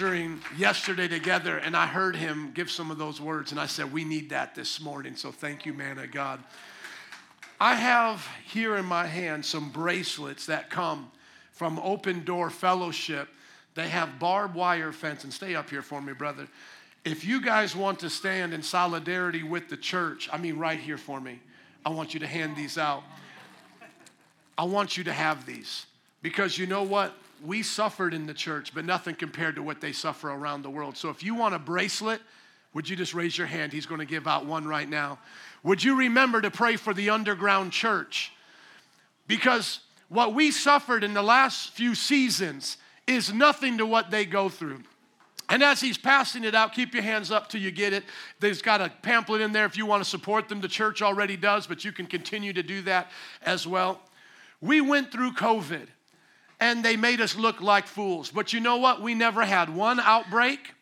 pastoring yesterday together, and I heard him give some of those words, and I said, We need that this morning. So thank you, man of God. I have here in my hand some bracelets that come from Open Door Fellowship. They have barbed wire fence, and stay up here for me, brother. If you guys want to stand in solidarity with the church, I mean, right here for me, I want you to hand these out. I want you to have these because you know what? We suffered in the church, but nothing compared to what they suffer around the world. So if you want a bracelet, would you just raise your hand? He's going to give out one right now. Would you remember to pray for the underground church? Because what we suffered in the last few seasons is nothing to what they go through. And as he's passing it out, keep your hands up till you get it. There's got a pamphlet in there if you want to support them. The church already does, but you can continue to do that as well. We went through COVID and they made us look like fools. But you know what? We never had one outbreak.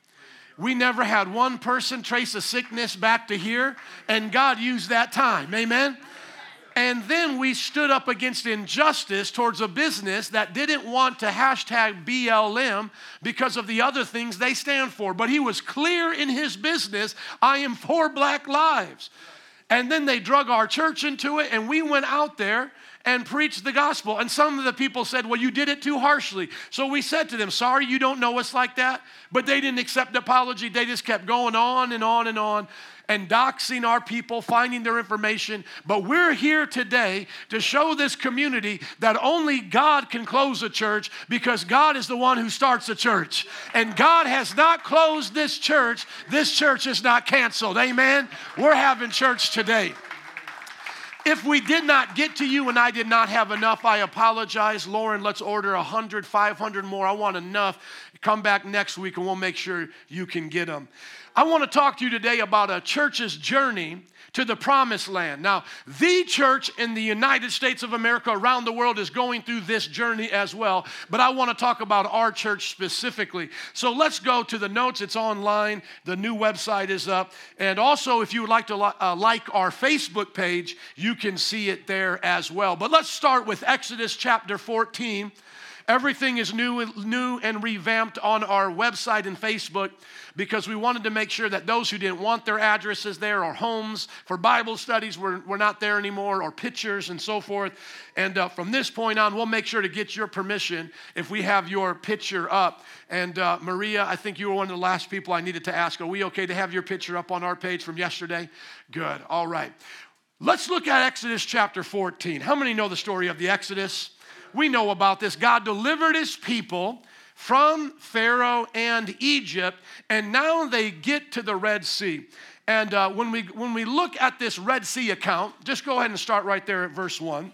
We never had one person trace a sickness back to here, and God used that time. Amen? And then we stood up against injustice towards a business that didn't want to hashtag BLM because of the other things they stand for. But he was clear in his business I am for black lives. And then they drug our church into it, and we went out there and preached the gospel. And some of the people said, Well, you did it too harshly. So we said to them, Sorry, you don't know us like that. But they didn't accept the apology. They just kept going on and on and on and doxing our people, finding their information. But we're here today to show this community that only God can close a church because God is the one who starts a church. And God has not closed this church. This church is not canceled. Amen. We're having church today. If we did not get to you and I did not have enough, I apologize. Lauren, let's order 100, 500 more. I want enough. Come back next week and we'll make sure you can get them. I want to talk to you today about a church's journey to the promised land. Now, the church in the United States of America, around the world, is going through this journey as well. But I want to talk about our church specifically. So let's go to the notes. It's online, the new website is up. And also, if you would like to uh, like our Facebook page, you can see it there as well. But let's start with Exodus chapter 14. Everything is new, new and revamped on our website and Facebook because we wanted to make sure that those who didn't want their addresses there or homes for Bible studies were, were not there anymore or pictures and so forth. And uh, from this point on, we'll make sure to get your permission if we have your picture up. And uh, Maria, I think you were one of the last people I needed to ask. Are we okay to have your picture up on our page from yesterday? Good. All right. Let's look at Exodus chapter 14. How many know the story of the Exodus? We know about this. God delivered his people from Pharaoh and Egypt, and now they get to the Red Sea. And uh, when, we, when we look at this Red Sea account, just go ahead and start right there at verse 1.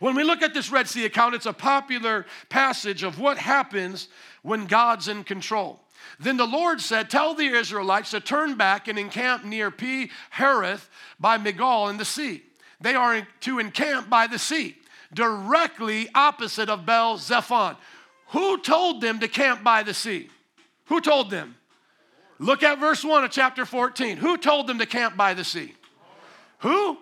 When we look at this Red Sea account, it's a popular passage of what happens when God's in control. Then the Lord said, Tell the Israelites to turn back and encamp near Pi Hahiroth by Migdol in the sea. They are to encamp by the sea directly opposite of Baal Zephon. Who told them to camp by the sea? Who told them? Look at verse 1 of chapter 14. Who told them to camp by the sea? Who?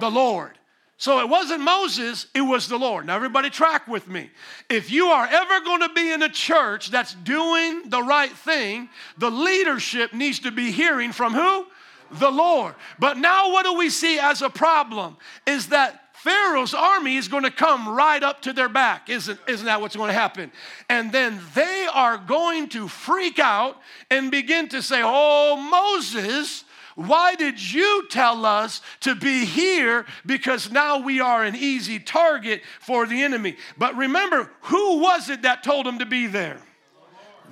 The Lord. So it wasn't Moses, it was the Lord. Now, everybody, track with me. If you are ever going to be in a church that's doing the right thing, the leadership needs to be hearing from who? The Lord. But now, what do we see as a problem? Is that Pharaoh's army is going to come right up to their back. Isn't, isn't that what's going to happen? And then they are going to freak out and begin to say, Oh, Moses, why did you tell us to be here? Because now we are an easy target for the enemy. But remember, who was it that told them to be there?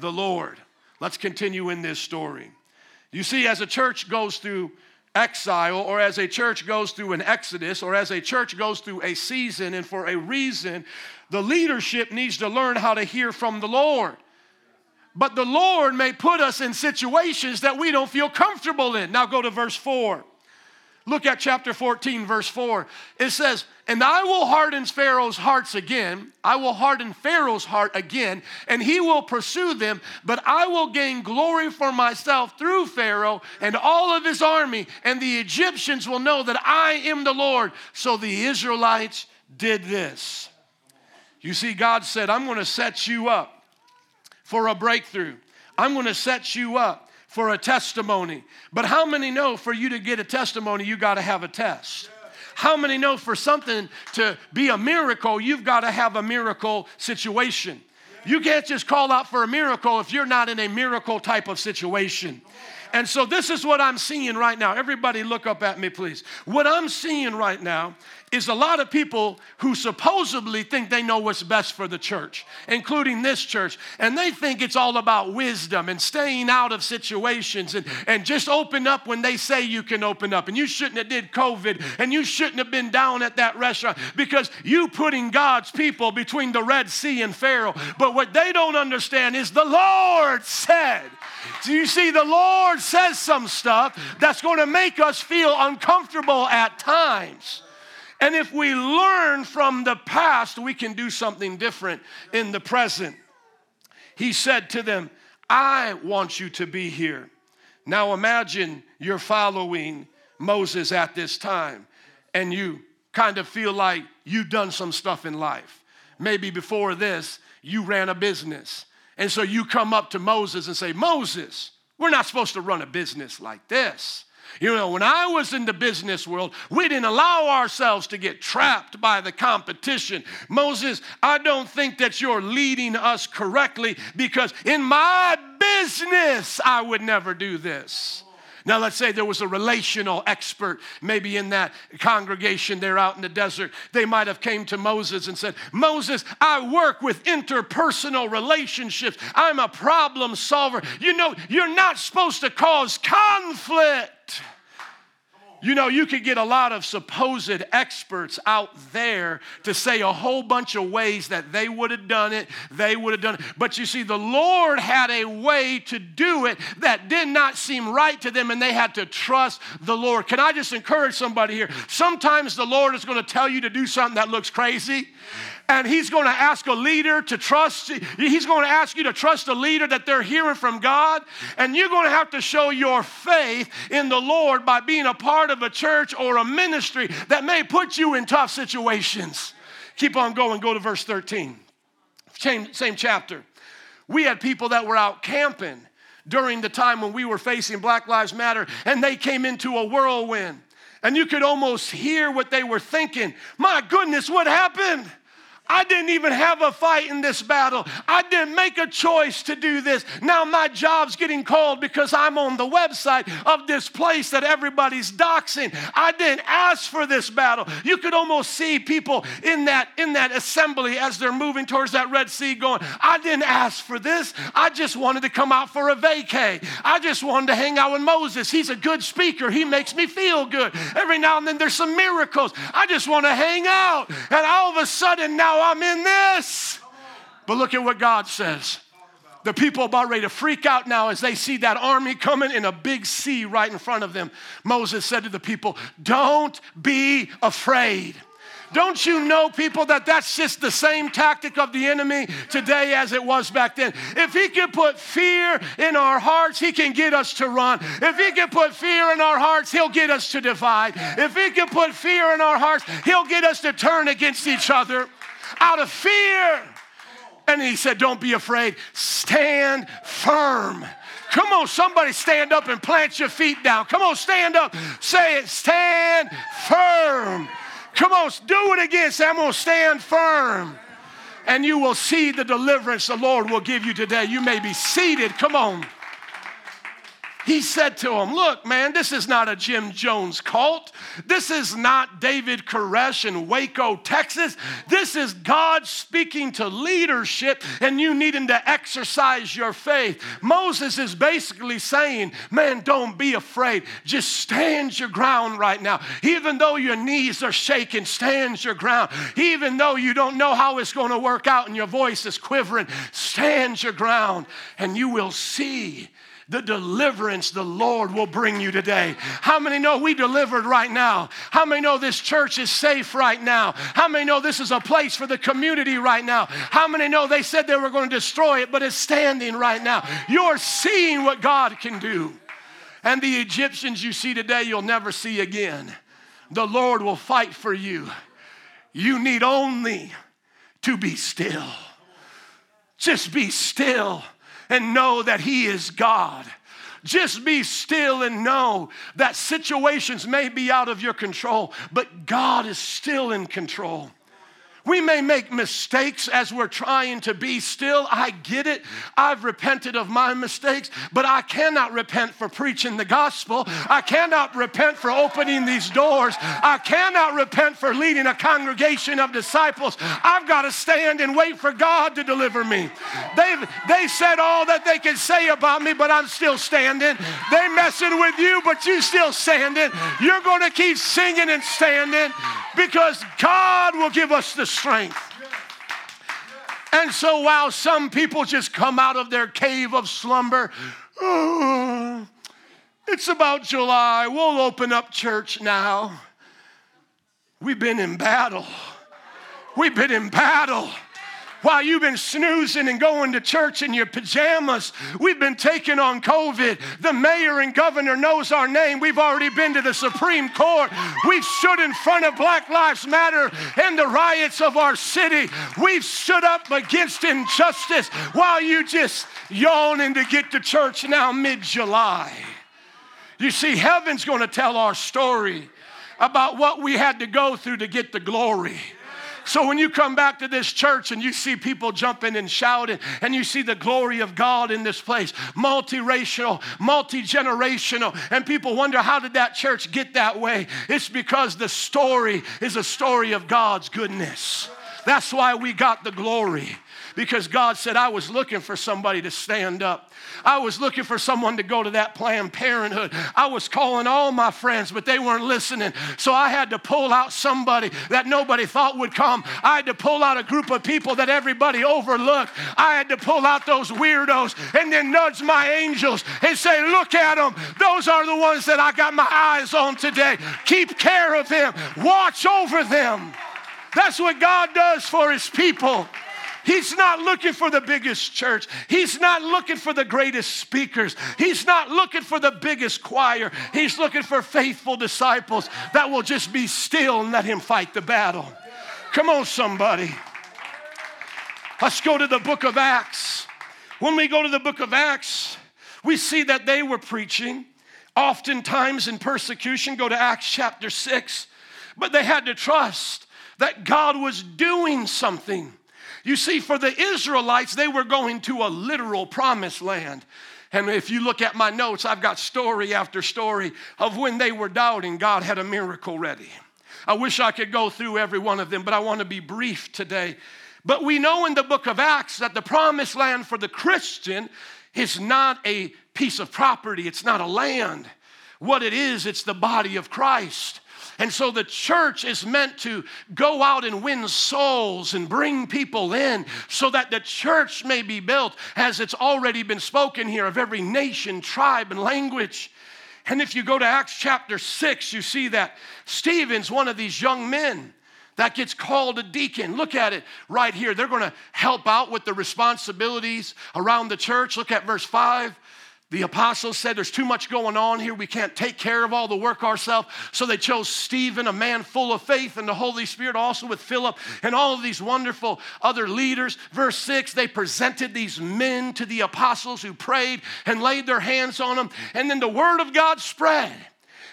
The Lord. Let's continue in this story. You see, as a church goes through exile or as a church goes through an exodus or as a church goes through a season and for a reason, the leadership needs to learn how to hear from the Lord. But the Lord may put us in situations that we don't feel comfortable in. Now go to verse 4. Look at chapter 14, verse 4. It says, And I will harden Pharaoh's hearts again. I will harden Pharaoh's heart again, and he will pursue them, but I will gain glory for myself through Pharaoh and all of his army, and the Egyptians will know that I am the Lord. So the Israelites did this. You see, God said, I'm going to set you up for a breakthrough. I'm going to set you up for a testimony. But how many know for you to get a testimony, you got to have a test? How many know for something to be a miracle, you've got to have a miracle situation? You can't just call out for a miracle if you're not in a miracle type of situation. And so, this is what I'm seeing right now. Everybody, look up at me, please. What I'm seeing right now is a lot of people who supposedly think they know what's best for the church, including this church. And they think it's all about wisdom and staying out of situations and, and just open up when they say you can open up. And you shouldn't have did COVID and you shouldn't have been down at that restaurant because you putting God's people between the Red Sea and Pharaoh. But what they don't understand is the Lord said. So you see, the Lord says some stuff that's going to make us feel uncomfortable at times. And if we learn from the past, we can do something different in the present. He said to them, I want you to be here. Now imagine you're following Moses at this time and you kind of feel like you've done some stuff in life. Maybe before this, you ran a business. And so you come up to Moses and say, Moses, we're not supposed to run a business like this. You know, when I was in the business world, we didn't allow ourselves to get trapped by the competition. Moses, I don't think that you're leading us correctly because in my business, I would never do this. Now, let's say there was a relational expert maybe in that congregation there out in the desert. They might have came to Moses and said, Moses, I work with interpersonal relationships. I'm a problem solver. You know, you're not supposed to cause conflict. You know, you could get a lot of supposed experts out there to say a whole bunch of ways that they would have done it, they would have done it. But you see, the Lord had a way to do it that did not seem right to them, and they had to trust the Lord. Can I just encourage somebody here? Sometimes the Lord is going to tell you to do something that looks crazy and he's going to ask a leader to trust he's going to ask you to trust a leader that they're hearing from god and you're going to have to show your faith in the lord by being a part of a church or a ministry that may put you in tough situations. Keep on going go to verse 13 same, same chapter. We had people that were out camping during the time when we were facing black lives matter and they came into a whirlwind and you could almost hear what they were thinking. My goodness what happened I didn't even have a fight in this battle. I didn't make a choice to do this. Now my job's getting called because I'm on the website of this place that everybody's doxing. I didn't ask for this battle. You could almost see people in that in that assembly as they're moving towards that Red Sea going, I didn't ask for this. I just wanted to come out for a vacay. I just wanted to hang out with Moses. He's a good speaker. He makes me feel good. Every now and then there's some miracles. I just want to hang out. And all of a sudden now I'm in this. But look at what God says. The people about ready to freak out now as they see that army coming in a big sea right in front of them. Moses said to the people, Don't be afraid. Don't you know, people, that that's just the same tactic of the enemy today as it was back then? If he can put fear in our hearts, he can get us to run. If he can put fear in our hearts, he'll get us to divide. If he can put fear in our hearts, he'll get us to turn against each other out of fear. And he said, Don't be afraid, stand firm. Come on, somebody stand up and plant your feet down. Come on, stand up. Say it, stand firm. Come on, do it again. Say, I'm going to stand firm. And you will see the deliverance the Lord will give you today. You may be seated. Come on he said to him, Look, man, this is not a Jim Jones cult. This is not David Koresh in Waco, Texas. This is God speaking to leadership, and you needing to exercise your faith. Moses is basically saying, Man, don't be afraid. Just stand your ground right now. Even though your knees are shaking, stand your ground. Even though you don't know how it's going to work out and your voice is quivering, stand your ground, and you will see the deliverance the Lord will bring you today. How many know we delivered right now? How many know this church is safe right now? How many know this is a place for the community right now? How many know they said they were going to destroy it, but it's standing right now? You're seeing what God can do. And the Egyptians you see today, you'll never see again. The Lord will fight for you. You need only to be still. Just be still and know that He is God. Just be still and know that situations may be out of your control, but God is still in control. We may make mistakes as we're trying to be still. I get it. I've repented of my mistakes, but I cannot repent for preaching the gospel. I cannot repent for opening these doors. I cannot repent for leading a congregation of disciples. I've got to stand and wait for God to deliver me. They've, they said all that they can say about me, but I'm still standing. They messing with you, but you still standing. You're going to keep singing and standing because God will give us the strength. And so while some people just come out of their cave of slumber, oh, it's about July, we'll open up church now. We've been in battle. We've been in battle while you've been snoozing and going to church in your pajamas. We've been taking on COVID. The mayor and governor knows our name. We've already been to the Supreme Court. We've stood in front of Black Lives Matter and the riots of our city. We've stood up against injustice while you just yawning to get to church now mid July. You see, heaven's going to tell our story about what we had to go through to get the glory. So when you come back to this church and you see people jumping and shouting and you see the glory of God in this place, multiracial, multi-generational, and people wonder how did that church get that way? It's because the story is a story of God's goodness. That's why we got the glory because God said, I was looking for somebody to stand up. I was looking for someone to go to that Planned Parenthood. I was calling all my friends, but they weren't listening. So I had to pull out somebody that nobody thought would come. I had to pull out a group of people that everybody overlooked. I had to pull out those weirdos and then nudge my angels and say, Look at them. Those are the ones that I got my eyes on today. Keep care of them, watch over them. That's what God does for his people. He's not looking for the biggest church. He's not looking for the greatest speakers. He's not looking for the biggest choir. He's looking for faithful disciples that will just be still and let Him fight the battle. Come on, somebody. Let's go to the book of Acts. When we go to the book of Acts, we see that they were preaching, oftentimes in persecution. Go to Acts chapter 6. But they had to trust that God was doing something. You see, for the Israelites, they were going to a literal promised land. And if you look at my notes, I've got story after story of when they were doubting, God had a miracle ready. I wish I could go through every one of them, but I want to be brief today. But we know in the book of Acts that the promised land for the Christian is not a piece of property, it's not a land. What it is, it's the body of Christ. And so the church is meant to go out and win souls and bring people in so that the church may be built as it's already been spoken here of every nation, tribe, and language. And if you go to Acts chapter 6, you see that Stephen's one of these young men that gets called a deacon. Look at it right here. They're going to help out with the responsibilities around the church. Look at verse 5. The apostles said, There's too much going on here. We can't take care of all the work ourselves. So they chose Stephen, a man full of faith and the Holy Spirit, also with Philip and all of these wonderful other leaders. Verse 6 they presented these men to the apostles who prayed and laid their hands on them. And then the word of God spread.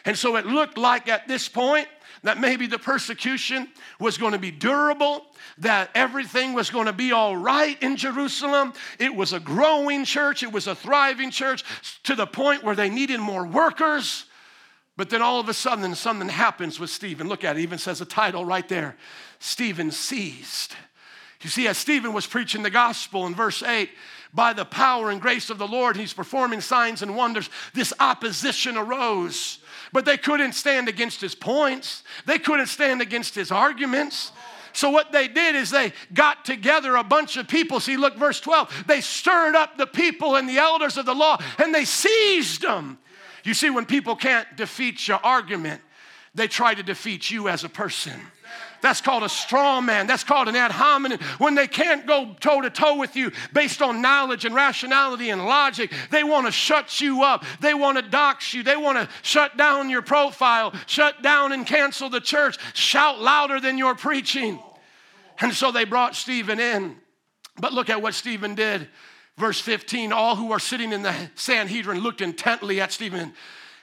And so it looked like at this point that maybe the persecution was going to be durable, that everything was going to be all right in Jerusalem. It was a growing church, it was a thriving church to the point where they needed more workers. But then all of a sudden, something happens with Stephen. Look at it, it even says a title right there Stephen seized. You see, as Stephen was preaching the gospel in verse 8, by the power and grace of the Lord, he's performing signs and wonders. This opposition arose but they couldn't stand against his points, they couldn't stand against his arguments. So, what they did is they got together a bunch of people. See, look, verse 12. They stirred up the people and the elders of the law and they seized them. You see, when people can't defeat your argument, they try to defeat you as a person. That's called a straw man. That's called an ad hominem. When they can't go toe to toe with you based on knowledge and rationality and logic, they want to shut you up. They want to dox you. They want to shut down your profile, shut down and cancel the church, shout louder than you're preaching. And so they brought Stephen in. But look at what Stephen did. Verse 15 All who are sitting in the Sanhedrin looked intently at Stephen,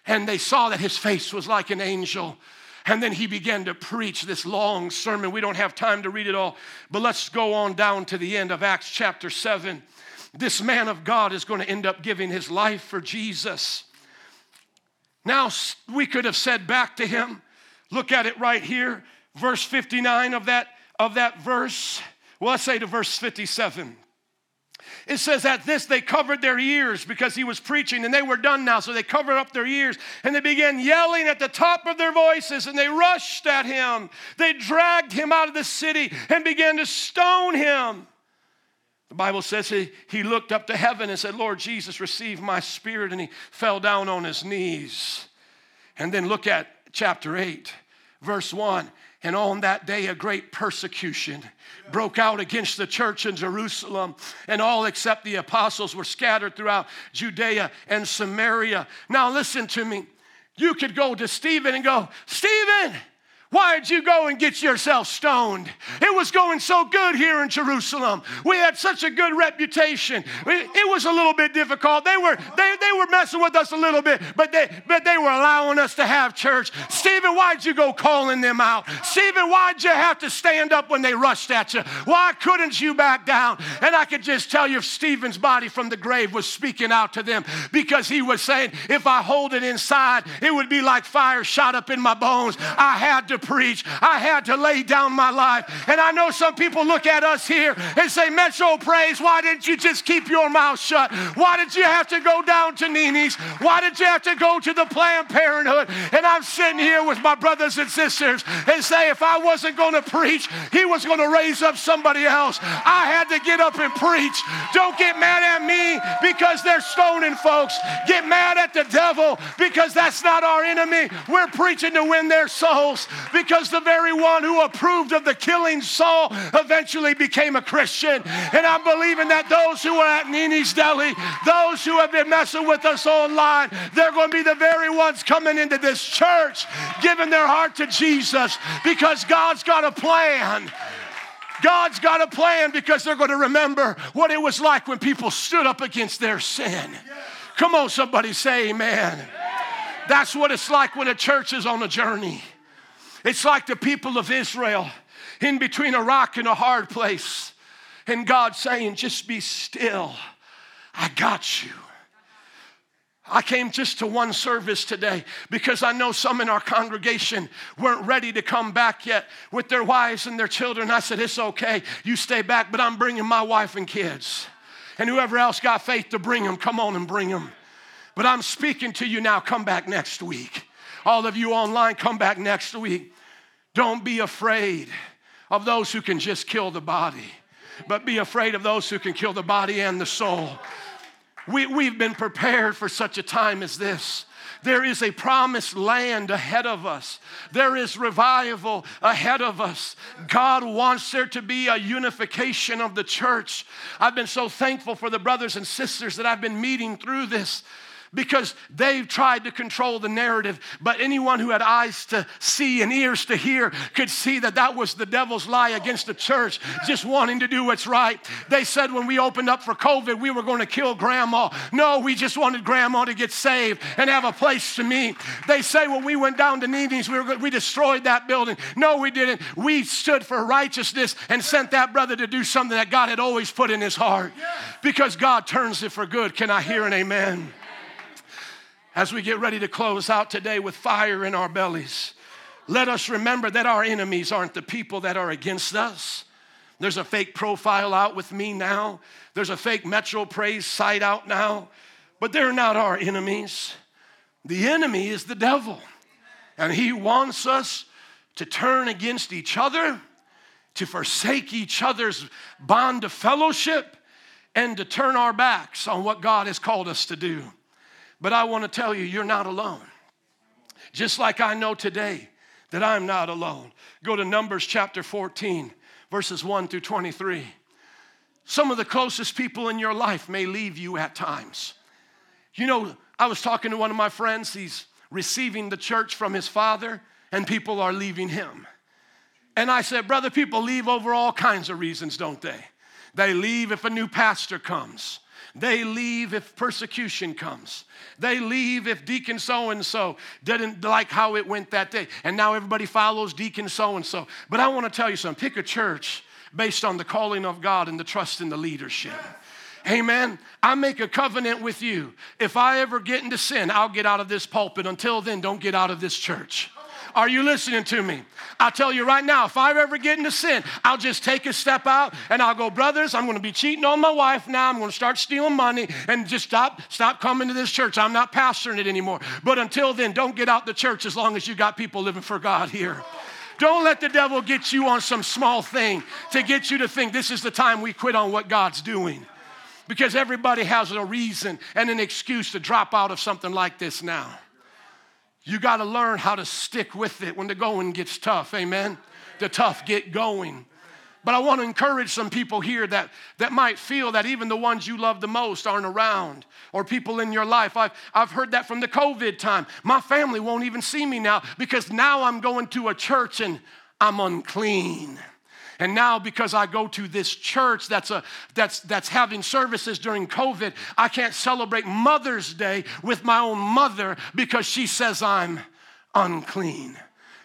and they saw that his face was like an angel. And then he began to preach this long sermon. We don't have time to read it all, but let's go on down to the end of Acts chapter 7. This man of God is going to end up giving his life for Jesus. Now, we could have said back to him, look at it right here, verse 59 of that, of that verse. Well, let's say to verse 57. It says, At this they covered their ears because he was preaching and they were done now. So they covered up their ears and they began yelling at the top of their voices and they rushed at him. They dragged him out of the city and began to stone him. The Bible says he, he looked up to heaven and said, Lord Jesus, receive my spirit. And he fell down on his knees. And then look at chapter 8, verse 1. And on that day, a great persecution broke out against the church in Jerusalem, and all except the apostles were scattered throughout Judea and Samaria. Now, listen to me. You could go to Stephen and go, Stephen, Why'd you go and get yourself stoned? It was going so good here in Jerusalem. We had such a good reputation. It was a little bit difficult. They were, they, they were messing with us a little bit, but they, but they were allowing us to have church. Stephen, why'd you go calling them out? Stephen, why'd you have to stand up when they rushed at you? Why couldn't you back down? And I could just tell you if Stephen's body from the grave was speaking out to them because he was saying, if I hold it inside, it would be like fire shot up in my bones. I had to preach. I had to lay down my life. And I know some people look at us here and say, Metro Praise, why didn't you just keep your mouth shut? Why did you have to go down to Nini's? Why did you have to go to the Planned Parenthood? I'm sitting here with my brothers and sisters and say, if I wasn't going to preach, he was going to raise up somebody else. I had to get up and preach. Don't get mad at me because they're stoning folks. Get mad at the devil because that's not our enemy. We're preaching to win their souls because the very one who approved of the killing Saul eventually became a Christian. And I'm believing that those who are at Nini's Deli, those who have been messing with us online, they're going to be the very ones coming into this church, giving their heart to Jesus because God's got a plan. God's got a plan because they're going to remember what it was like when people stood up against their sin. Come on, somebody say amen. That's what it's like when a church is on a journey. It's like the people of Israel in between a rock and a hard place. And God saying, just be still. I got you. I came just to one service today because I know some in our congregation weren't ready to come back yet with their wives and their children. I said, It's okay, you stay back, but I'm bringing my wife and kids. And whoever else got faith to bring them, come on and bring them. But I'm speaking to you now, come back next week. All of you online, come back next week. Don't be afraid of those who can just kill the body, but be afraid of those who can kill the body and the soul. We, we've been prepared for such a time as this. There is a promised land ahead of us. There is revival ahead of us. God wants there to be a unification of the church. I've been so thankful for the brothers and sisters that I've been meeting through this because they've tried to control the narrative. But anyone who had eyes to see and ears to hear could see that that was the devil's lie against the church, just wanting to do what's right. They said when we opened up for COVID, we were going to kill grandma. No, we just wanted grandma to get saved and have a place to meet. They say when we went down to Nini's, we, were, we destroyed that building. No, we didn't. We stood for righteousness and sent that brother to do something that God had always put in his heart because God turns it for good. Can I hear an amen? As we get ready to close out today with fire in our bellies, let us remember that our enemies aren't the people that are against us. There's a fake profile out with me now. There's a fake Metro Praise site out now, but they're not our enemies. The enemy is the devil, and he wants us to turn against each other, to forsake each other's bond of fellowship, and to turn our backs on what God has called us to do. But I want to tell you, you're not alone. Just like I know today that I'm not alone. Go to Numbers chapter 14, verses 1 through 23. Some of the closest people in your life may leave you at times. You know, I was talking to one of my friends, he's receiving the church from his father, and people are leaving him. And I said, Brother, people leave over all kinds of reasons, don't they? They leave if a new pastor comes. They leave if persecution comes. They leave if Deacon so and so didn't like how it went that day. And now everybody follows Deacon so and so. But I want to tell you something pick a church based on the calling of God and the trust in the leadership. Amen. I make a covenant with you. If I ever get into sin, I'll get out of this pulpit. Until then, don't get out of this church. Are you listening to me? I'll tell you right now, if I ever get into sin, I'll just take a step out and I'll go, brothers, I'm going to be cheating on my wife now. I'm going to start stealing money and just stop, stop coming to this church. I'm not pastoring it anymore. But until then, don't get out the church as long as you got people living for God here. Don't let the devil get you on some small thing to get you to think this is the time we quit on what God's doing. Because everybody has a reason and an excuse to drop out of something like this now. You got to learn how to stick with it when the going gets tough. Amen. The tough get going. But I want to encourage some people here that, that might feel that even the ones you love the most aren't around or people in your life. I've, I've heard that from the COVID time. My family won't even see me now because now I'm going to a church and I'm unclean. And now, because I go to this church that's, a, that's, that's having services during COVID, I can't celebrate Mother's Day with my own mother because she says I'm unclean.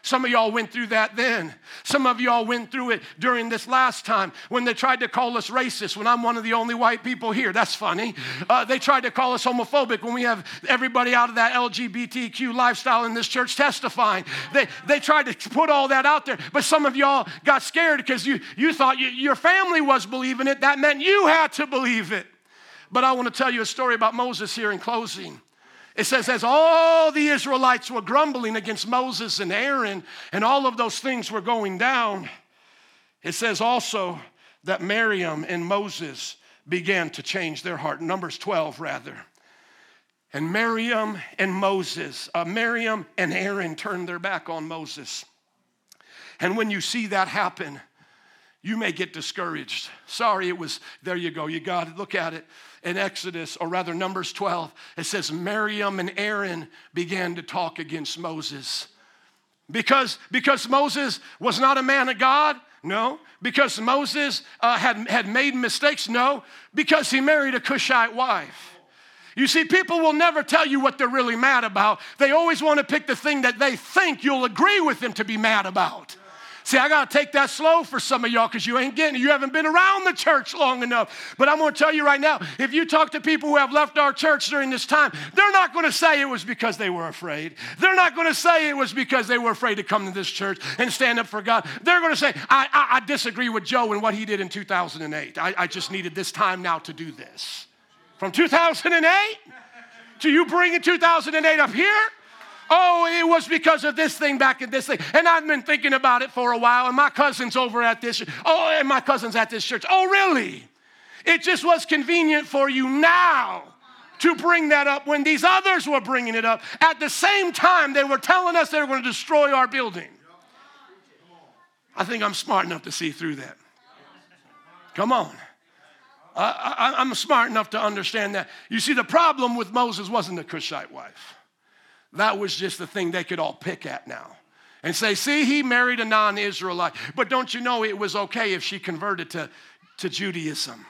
Some of y'all went through that then. Some of y'all went through it during this last time when they tried to call us racist when I'm one of the only white people here. That's funny. Uh, they tried to call us homophobic when we have everybody out of that LGBTQ lifestyle in this church testifying. They, they tried to put all that out there, but some of y'all got scared because you, you thought you, your family was believing it. That meant you had to believe it. But I want to tell you a story about Moses here in closing. It says, as all the Israelites were grumbling against Moses and Aaron, and all of those things were going down, it says also that Miriam and Moses began to change their heart. Numbers 12, rather. And Miriam and Moses, uh, Miriam and Aaron turned their back on Moses. And when you see that happen, you may get discouraged. Sorry, it was, there you go, you got it. Look at it in Exodus, or rather Numbers 12, it says Miriam and Aaron began to talk against Moses. Because, because Moses was not a man of God? No. Because Moses uh, had, had made mistakes? No. Because he married a Cushite wife. You see, people will never tell you what they're really mad about. They always want to pick the thing that they think you'll agree with them to be mad about. See, I got to take that slow for some of y'all because you ain't getting it. You haven't been around the church long enough. But I'm going to tell you right now if you talk to people who have left our church during this time, they're not going to say it was because they were afraid. They're not going to say it was because they were afraid to come to this church and stand up for God. They're going to say, I, I, I disagree with Joe and what he did in 2008. I, I just needed this time now to do this. From 2008 to you bringing 2008 up here? Oh, it was because of this thing back in this thing. And I've been thinking about it for a while, and my cousin's over at this. Oh, and my cousin's at this church. Oh, really? It just was convenient for you now to bring that up when these others were bringing it up. At the same time, they were telling us they were going to destroy our building. I think I'm smart enough to see through that. Come on. I, am smart enough to understand that. You see, the problem with Moses wasn't the Cushite wife. That was just the thing they could all pick at now and say, see, he married a non Israelite. But don't you know it was okay if she converted to, to Judaism?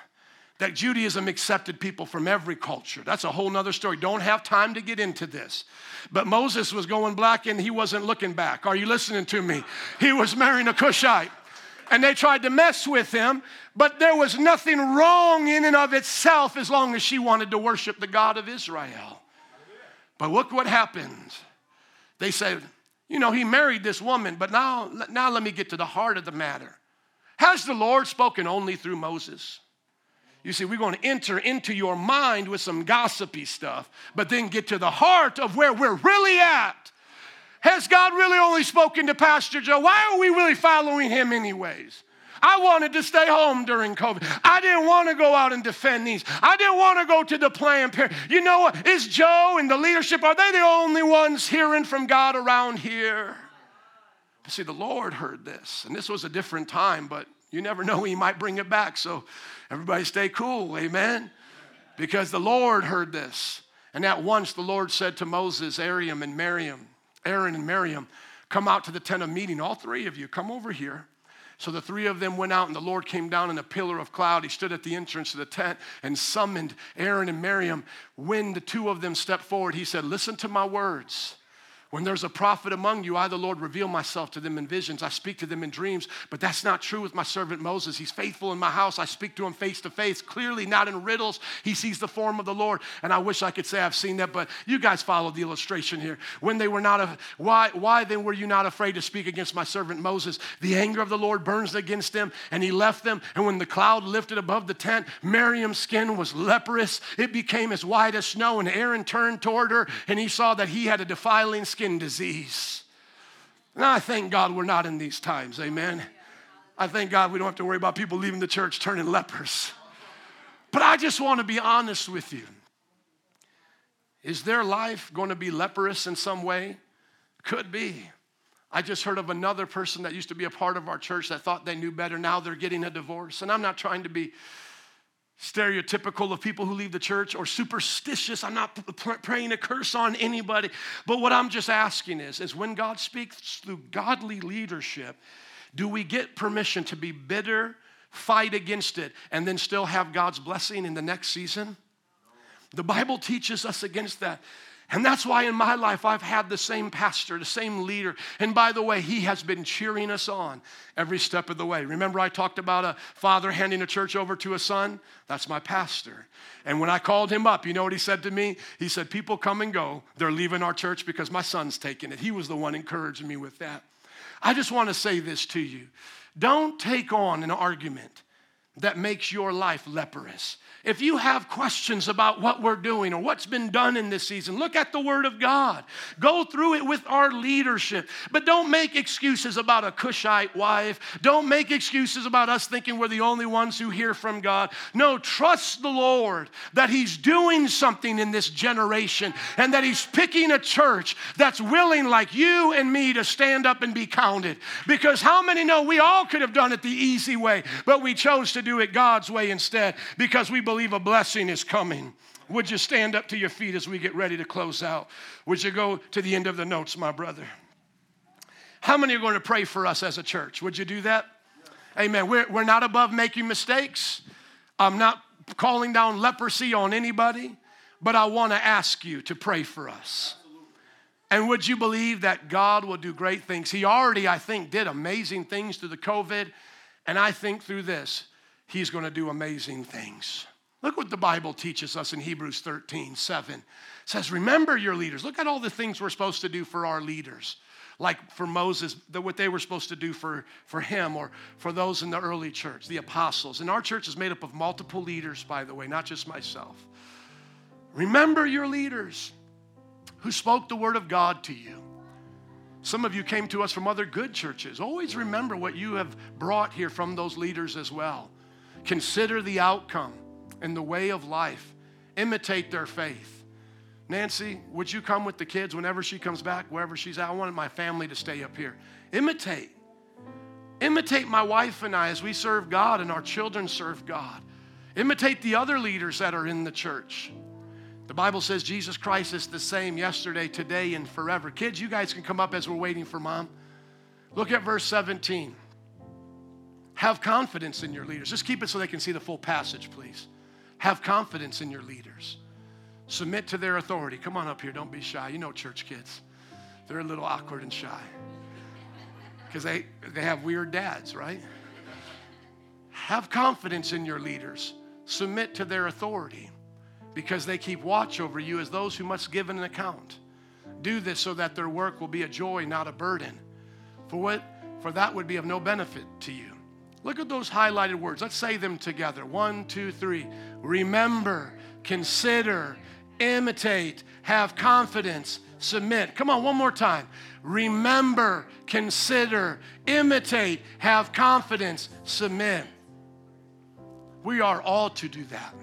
That Judaism accepted people from every culture. That's a whole nother story. Don't have time to get into this. But Moses was going black and he wasn't looking back. Are you listening to me? He was marrying a Cushite. And they tried to mess with him, but there was nothing wrong in and of itself as long as she wanted to worship the God of Israel. But look what happens. They said, you know, he married this woman, but now, now let me get to the heart of the matter. Has the Lord spoken only through Moses? You see, we're going to enter into your mind with some gossipy stuff, but then get to the heart of where we're really at. Has God really only spoken to Pastor Joe? Why are we really following him, anyways? I wanted to stay home during COVID. I didn't want to go out and defend these. I didn't want to go to the Planned Parenthood. You know what? Is Joe and the leadership, are they the only ones hearing from God around here? See, the Lord heard this, and this was a different time, but you never know, He might bring it back. So everybody stay cool, amen? Because the Lord heard this. And at once the Lord said to Moses, Aaron and Miriam, Aaron and Miriam, come out to the tent of meeting, all three of you, come over here. So the three of them went out, and the Lord came down in a pillar of cloud. He stood at the entrance of the tent and summoned Aaron and Miriam. When the two of them stepped forward, he said, Listen to my words. When there's a prophet among you, I, the Lord, reveal myself to them in visions. I speak to them in dreams, but that's not true with my servant Moses. He's faithful in my house. I speak to him face to face, clearly, not in riddles. He sees the form of the Lord. And I wish I could say I've seen that, but you guys follow the illustration here. When they were not, a, why, why then were you not afraid to speak against my servant Moses? The anger of the Lord burns against them, and he left them. And when the cloud lifted above the tent, Miriam's skin was leprous. It became as white as snow, and Aaron turned toward her, and he saw that he had a defiling skin skin disease. And I thank God we're not in these times, amen. I thank God we don't have to worry about people leaving the church turning lepers. But I just want to be honest with you. Is their life going to be leprous in some way? Could be. I just heard of another person that used to be a part of our church that thought they knew better. Now they're getting a divorce. And I'm not trying to be stereotypical of people who leave the church or superstitious. I'm not praying a curse on anybody. But what I'm just asking is, is when God speaks through godly leadership, do we get permission to be bitter, fight against it, and then still have God's blessing in the next season? The Bible teaches us against that. And that's why in my life I've had the same pastor, the same leader. And by the way, he has been cheering us on every step of the way. Remember, I talked about a father handing a church over to a son? That's my pastor. And when I called him up, you know what he said to me? He said, People come and go. They're leaving our church because my son's taking it. He was the one encouraging me with that. I just want to say this to you don't take on an argument that makes your life leprous. If you have questions about what we're doing or what's been done in this season, look at the Word of God. Go through it with our leadership. But don't make excuses about a Cushite wife. Don't make excuses about us thinking we're the only ones who hear from God. No, trust the Lord that He's doing something in this generation and that He's picking a church that's willing, like you and me, to stand up and be counted. Because how many know we all could have done it the easy way, but we chose to do it God's way instead because we believe believe a blessing is coming. Would you stand up to your feet as we get ready to close out? Would you go to the end of the notes, my brother? How many are going to pray for us as a church? Would you do that? Amen. We're, we're not above making mistakes. I'm not calling down leprosy on anybody, but I want to ask you to pray for us. And would you believe that God will do great things? He already, I think, did amazing things through the COVID. And I think through this, He's going to do amazing things. Look what the Bible teaches us in Hebrews 13 7. It says, Remember your leaders. Look at all the things we're supposed to do for our leaders. Like for Moses, the, what they were supposed to do for, for him or for those in the early church, the apostles. And our church is made up of multiple leaders, by the way, not just myself. Remember your leaders who spoke the word of God to you. Some of you came to us from other good churches. Always remember what you have brought here from those leaders as well. Consider the outcome and the way of life. Imitate their faith. Nancy, would you come with the kids whenever she comes back, wherever she's at? I wanted my family to stay up here. Imitate. Imitate my wife and I as we serve God and our children serve God. Imitate the other leaders that are in the church. The Bible says Jesus Christ is the same yesterday, today, and forever. Kids, you guys can come up as we're waiting for mom. Look at verse 17. Have confidence in your leaders. Just keep it so they can see the full passage, please. Have confidence in your leaders. Submit to their authority. Come on up here. Don't be shy. You know church kids. They're a little awkward and shy. Because they, they have weird dads, right? Have confidence in your leaders. Submit to their authority because they keep watch over you as those who must give an account. Do this so that their work will be a joy, not a burden. For what for that would be of no benefit to you. Look at those highlighted words. Let's say them together. One, two, three. Remember, consider, imitate, have confidence, submit. Come on, one more time. Remember, consider, imitate, have confidence, submit. We are all to do that.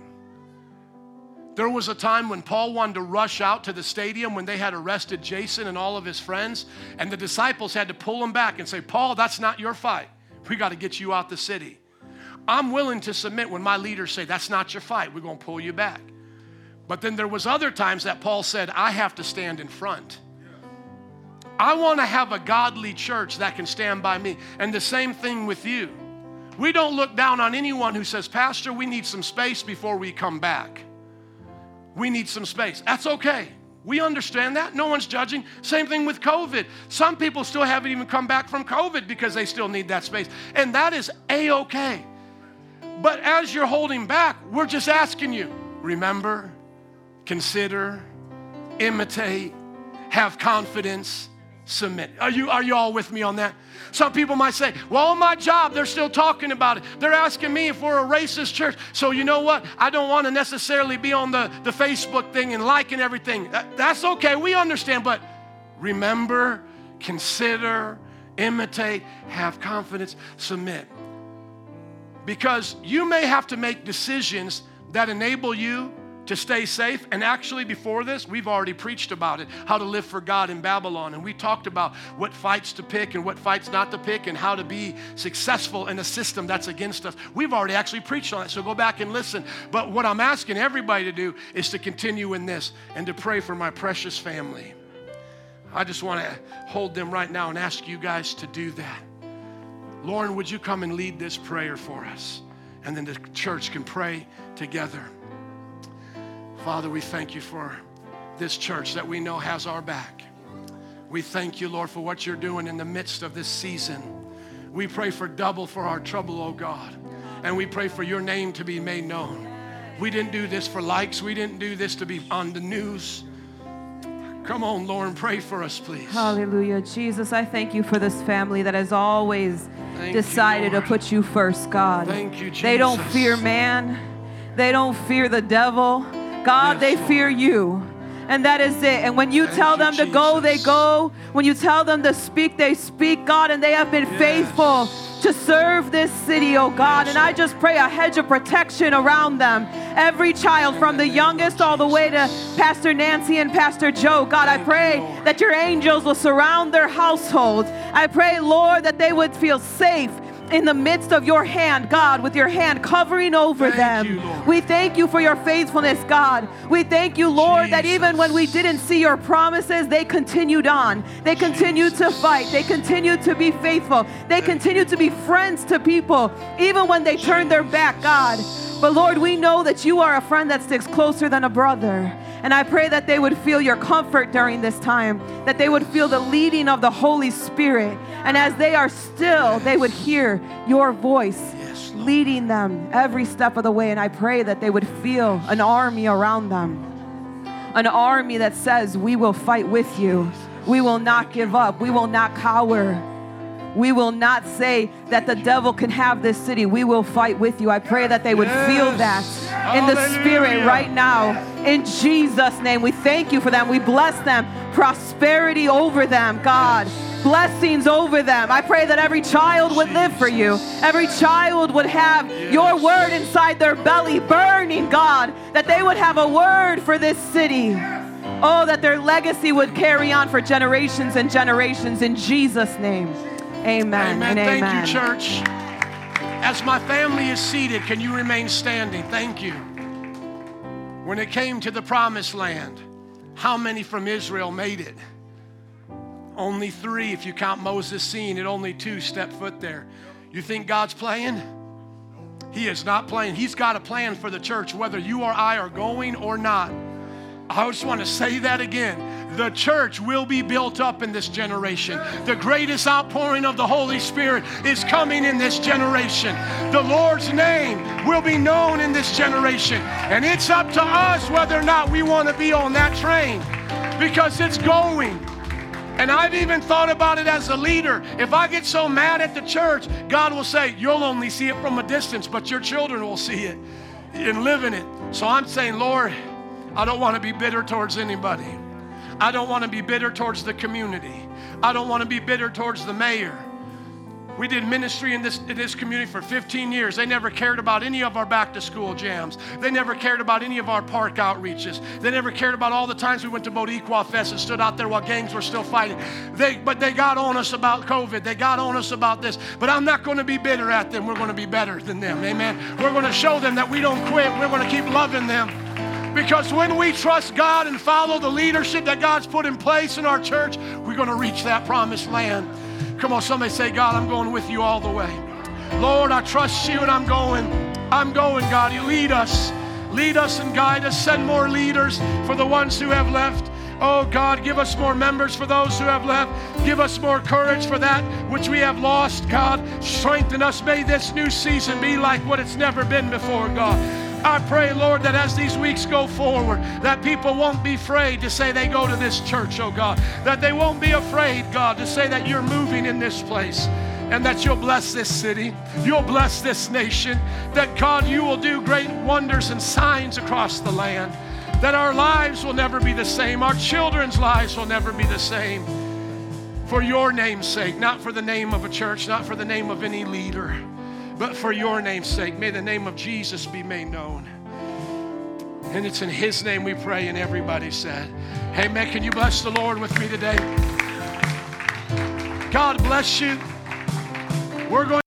There was a time when Paul wanted to rush out to the stadium when they had arrested Jason and all of his friends, and the disciples had to pull him back and say, Paul, that's not your fight. We got to get you out the city. I'm willing to submit when my leaders say, That's not your fight. We're going to pull you back. But then there was other times that Paul said, I have to stand in front. I want to have a godly church that can stand by me. And the same thing with you. We don't look down on anyone who says, Pastor, we need some space before we come back. We need some space. That's okay. We understand that. No one's judging. Same thing with COVID. Some people still haven't even come back from COVID because they still need that space. And that is A okay. But as you're holding back, we're just asking you remember, consider, imitate, have confidence, submit. Are you, are you all with me on that? Some people might say, well, on my job, they're still talking about it. They're asking me if we're a racist church. So you know what? I don't want to necessarily be on the, the Facebook thing and liking everything. That, that's okay. We understand. But remember, consider, imitate, have confidence, submit. Because you may have to make decisions that enable you to stay safe. And actually, before this, we've already preached about it how to live for God in Babylon. And we talked about what fights to pick and what fights not to pick and how to be successful in a system that's against us. We've already actually preached on it, so go back and listen. But what I'm asking everybody to do is to continue in this and to pray for my precious family. I just want to hold them right now and ask you guys to do that. Lauren, would you come and lead this prayer for us? And then the church can pray together. Father, we thank you for this church that we know has our back. We thank you, Lord, for what you're doing in the midst of this season. We pray for double for our trouble, oh God. And we pray for your name to be made known. We didn't do this for likes, we didn't do this to be on the news. Come on, Lauren, pray for us, please. Hallelujah. Jesus, I thank you for this family that has always thank decided you, to put you first, God. Thank you, Jesus. They don't fear man, they don't fear the devil. God, they fear you. And that is it. And when you Thank tell them to go, they go. When you tell them to speak, they speak, God. And they have been yes. faithful to serve this city, oh God. And I just pray a hedge of protection around them. Every child, from the youngest all the way to Pastor Nancy and Pastor Joe. God, I pray that your angels will surround their households. I pray, Lord, that they would feel safe in the midst of your hand, God, with your hand covering over thank them. You, we thank you for your faithfulness, God. We thank you, Lord, Jesus. that even when we didn't see your promises, they continued on. They continued Jesus. to fight. They continued to be faithful. They continued to be friends to people, even when they turned their back, God. But Lord, we know that you are a friend that sticks closer than a brother. And I pray that they would feel your comfort during this time, that they would feel the leading of the Holy Spirit. And as they are still, they would hear your voice leading them every step of the way. And I pray that they would feel an army around them, an army that says, We will fight with you. We will not give up. We will not cower. We will not say that the devil can have this city. We will fight with you. I pray that they would yes. feel that in the spirit right now. In Jesus' name, we thank you for them. We bless them. Prosperity over them, God. Blessings over them. I pray that every child would live for you. Every child would have your word inside their belly, burning, God. That they would have a word for this city. Oh, that their legacy would carry on for generations and generations in Jesus' name. Amen. Amen. Thank amen. you, church. As my family is seated, can you remain standing? Thank you. When it came to the promised land, how many from Israel made it? Only three, if you count Moses seeing it, only two stepped foot there. You think God's playing? He is not playing. He's got a plan for the church, whether you or I are going or not. I just want to say that again the church will be built up in this generation. The greatest outpouring of the Holy Spirit is coming in this generation. The Lord's name will be known in this generation. And it's up to us whether or not we want to be on that train because it's going. And I've even thought about it as a leader. If I get so mad at the church, God will say, You'll only see it from a distance, but your children will see it and live in it. So I'm saying, Lord, I don't want to be bitter towards anybody. I don't want to be bitter towards the community. I don't want to be bitter towards the mayor. We did ministry in this, in this community for 15 years. They never cared about any of our back to school jams. They never cared about any of our park outreaches. They never cared about all the times we went to Boricua Fest and stood out there while gangs were still fighting. They, but they got on us about COVID. They got on us about this. But I'm not going to be bitter at them. We're going to be better than them. Amen. We're going to show them that we don't quit. We're going to keep loving them. Because when we trust God and follow the leadership that God's put in place in our church, We're going to reach that promised land. Come on, somebody say, God, I'm going with you all the way. Lord, I trust you and I'm going. I'm going, God. You lead us. Lead us and guide us. Send more leaders for the ones who have left. Oh God, give us more members for those who have left. Give us more courage for that which we have lost, God. Strengthen us. May this new season be like what it's never been before, God. I pray, Lord, that as these weeks go forward, that people won't be afraid to say they go to this church, oh God. That they won't be afraid, God, to say that you're moving in this place and that you'll bless this city, you'll bless this nation, that God, you will do great wonders and signs across the land. That our lives will never be the same, our children's lives will never be the same. For your name's sake, not for the name of a church, not for the name of any leader, but for your name's sake. May the name of Jesus be made known. And it's in his name we pray, and everybody said, Hey, man, can you bless the Lord with me today? God bless you. We're going